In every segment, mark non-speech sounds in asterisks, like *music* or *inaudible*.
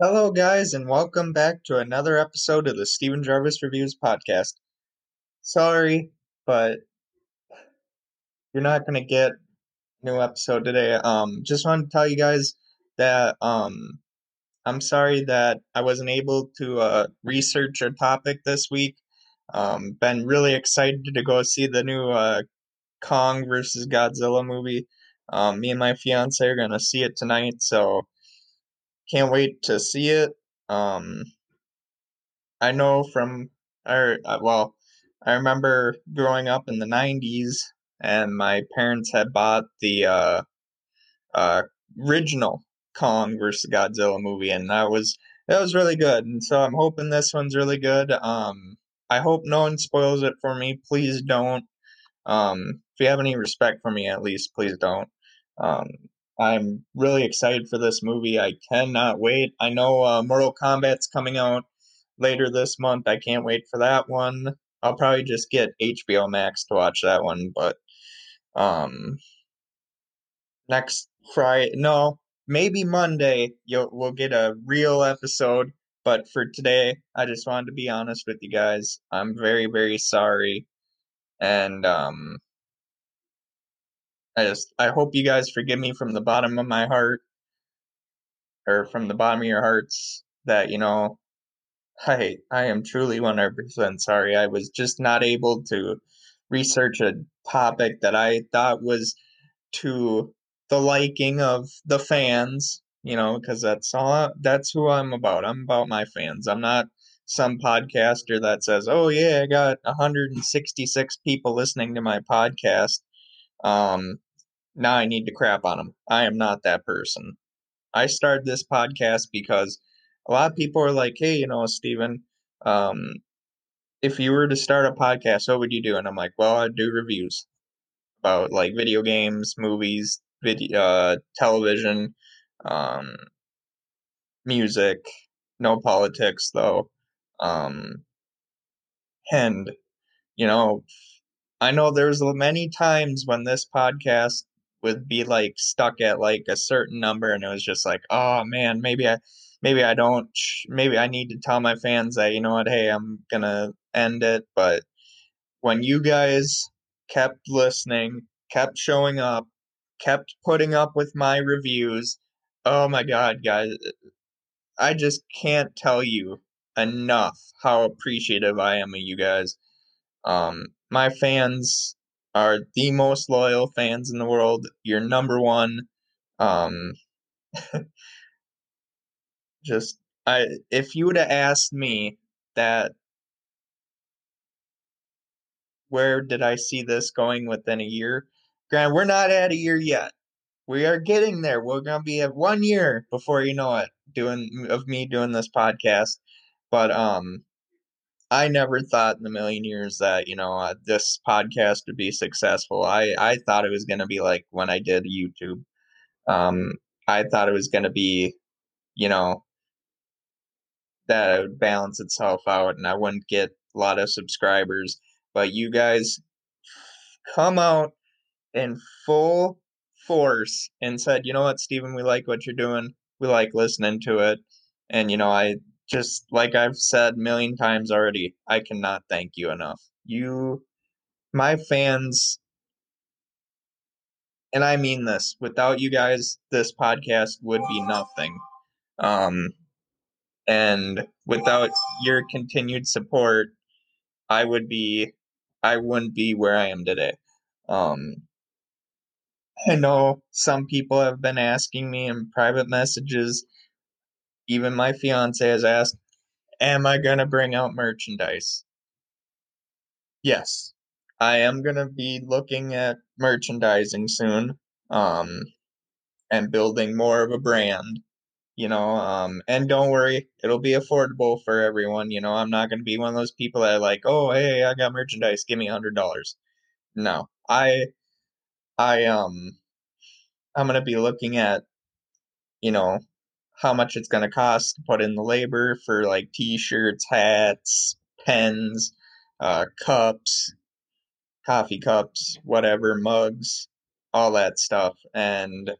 Hello, guys, and welcome back to another episode of the Steven Gervais Reviews podcast. Sorry, but you're not gonna get new episode today. Um, just wanted to tell you guys that um, I'm sorry that I wasn't able to uh, research a topic this week. Um, been really excited to go see the new uh, Kong versus Godzilla movie. Um, me and my fiance are gonna see it tonight, so can't wait to see it. Um, I know from or uh, well, I remember growing up in the '90s, and my parents had bought the uh, uh, original Kong versus Godzilla movie, and that was that was really good. And so I'm hoping this one's really good. Um, I hope no one spoils it for me. Please don't. Um, if you have any respect for me, at least please don't. Um, I'm really excited for this movie. I cannot wait. I know uh, Mortal Kombat's coming out later this month. I can't wait for that one. I'll probably just get HBO Max to watch that one, but um next Friday, no, maybe Monday you'll we'll get a real episode, but for today, I just wanted to be honest with you guys. I'm very very sorry and um I just I hope you guys forgive me from the bottom of my heart or from the bottom of your hearts that you know I I am truly 100% sorry. I was just not able to research a topic that I thought was to the liking of the fans, you know, because that's all that's who I'm about. I'm about my fans. I'm not some podcaster that says, "Oh yeah, I got 166 people listening to my podcast." Um, now I need to crap on them. I am not that person. I started this podcast because a lot of people are like, "Hey, you know, Steven, um, if you were to start a podcast, what would you do?" And I'm like, "Well, I'd do reviews about like video games, movies, video, uh, television, um, music. No politics, though. Um, and you know, I know there's many times when this podcast would be like stuck at like a certain number, and it was just like, oh man, maybe I, maybe I don't, maybe I need to tell my fans that you know what, hey, I'm gonna end it. But when you guys kept listening, kept showing up, kept putting up with my reviews, oh my god, guys, I just can't tell you enough how appreciative I am of you guys. Um, my fans are the most loyal fans in the world. You're number one. Um, *laughs* just I if you would have asked me that where did I see this going within a year? Grant, we're not at a year yet. We are getting there. We're gonna be at one year before you know it, doing of me doing this podcast. But um I never thought in a million years that you know uh, this podcast would be successful. I I thought it was going to be like when I did YouTube. Um, I thought it was going to be, you know, that it would balance itself out and I wouldn't get a lot of subscribers. But you guys come out in full force and said, you know what, Steven, we like what you're doing. We like listening to it. And, you know, I just like I've said a million times already, I cannot thank you enough. You, my fans, and I mean this, without you guys, this podcast would be nothing. Um, and without your continued support, I would be, I wouldn't be where I am today. Um, I know some people have been asking me in private messages even my fiance has asked, Am I going to bring out merchandise? Yes, I am going to be looking at merchandising soon um, and building more of a brand. You know, um, and don't worry, it'll be affordable for everyone. You know, I'm not going to be one of those people that are like, oh, hey, I got merchandise, give me a hundred dollars. No, I, I, um, I'm going to be looking at, you know, how much it's going to cost to put in the labor for like t-shirts, hats, pens, uh, cups, coffee cups, whatever, mugs, all that stuff. And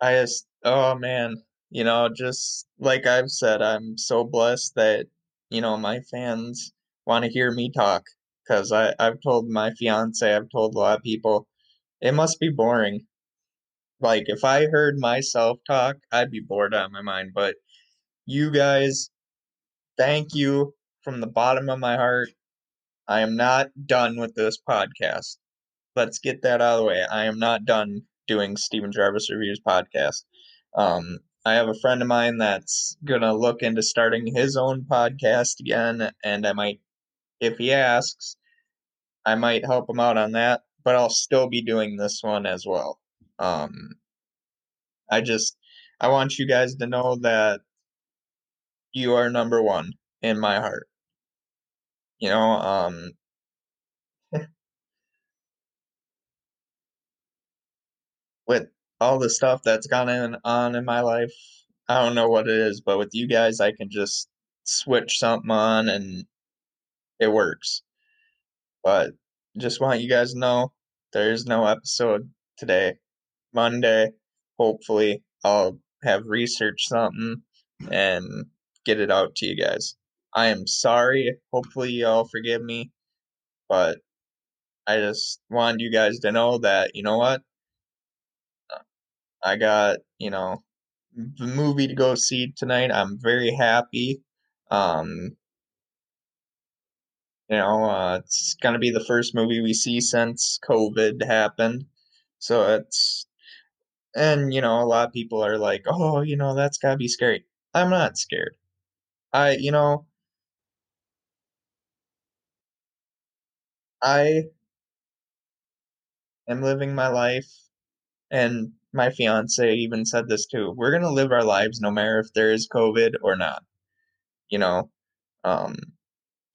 I just, oh man, you know, just like I've said, I'm so blessed that, you know, my fans want to hear me talk because I've told my fiance, I've told a lot of people, it must be boring. Like, if I heard myself talk, I'd be bored out of my mind. But you guys, thank you from the bottom of my heart. I am not done with this podcast. Let's get that out of the way. I am not done doing Steven Gervais Reviews podcast. Um, I have a friend of mine that's gonna look into starting his own podcast again, and I might, if he asks, I might help him out on that. But I'll still be doing this one as well. Um, I just, I want you guys to know that you are number one in my heart. You know, um, *laughs* with all the stuff that's gone in, on in my life, I don't know what it is, but with you guys, I can just switch something on and it works. But just want you guys to know there's no episode today. Monday, hopefully, I'll have researched something and get it out to you guys. I am sorry. Hopefully, y'all forgive me. But I just wanted you guys to know that, you know what? I got, you know, the movie to go see tonight. I'm very happy. Um, you know, uh, it's gonna be the first movie we see since COVID happened. So it's, and you know, a lot of people are like, oh, you know, that's gotta be scary. I'm not scared. I, you know, I am living my life, and my fiance even said this too. We're gonna live our lives no matter if there is COVID or not. You know, um,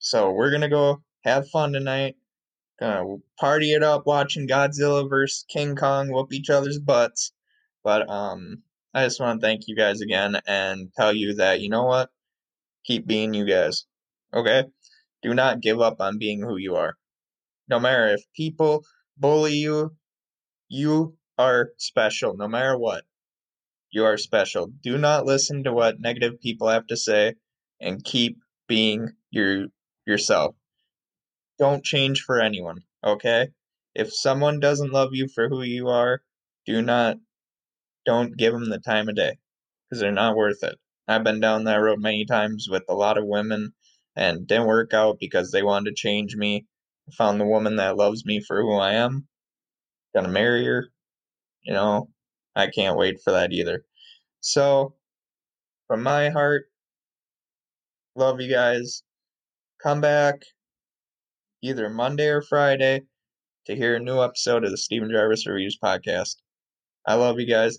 so we're gonna go have fun tonight. Gonna party it up, watching Godzilla versus King Kong whoop each other's butts. But um, I just want to thank you guys again and tell you that you know what, keep being you guys. Okay, do not give up on being who you are. No matter if people bully you, you are special. No matter what, you are special. Do not listen to what negative people have to say, and keep being your yourself. Don't change for anyone, okay? If someone doesn't love you for who you are, do not don't give them the time of day because they're not worth it. I've been down that road many times with a lot of women and didn't work out because they wanted to change me. I found the woman that loves me for who I am. Gonna marry her. You know, I can't wait for that either. So, from my heart, love you guys. Come back either Monday or Friday to hear a new episode of the Steven Gervais Reviews podcast. I love you guys.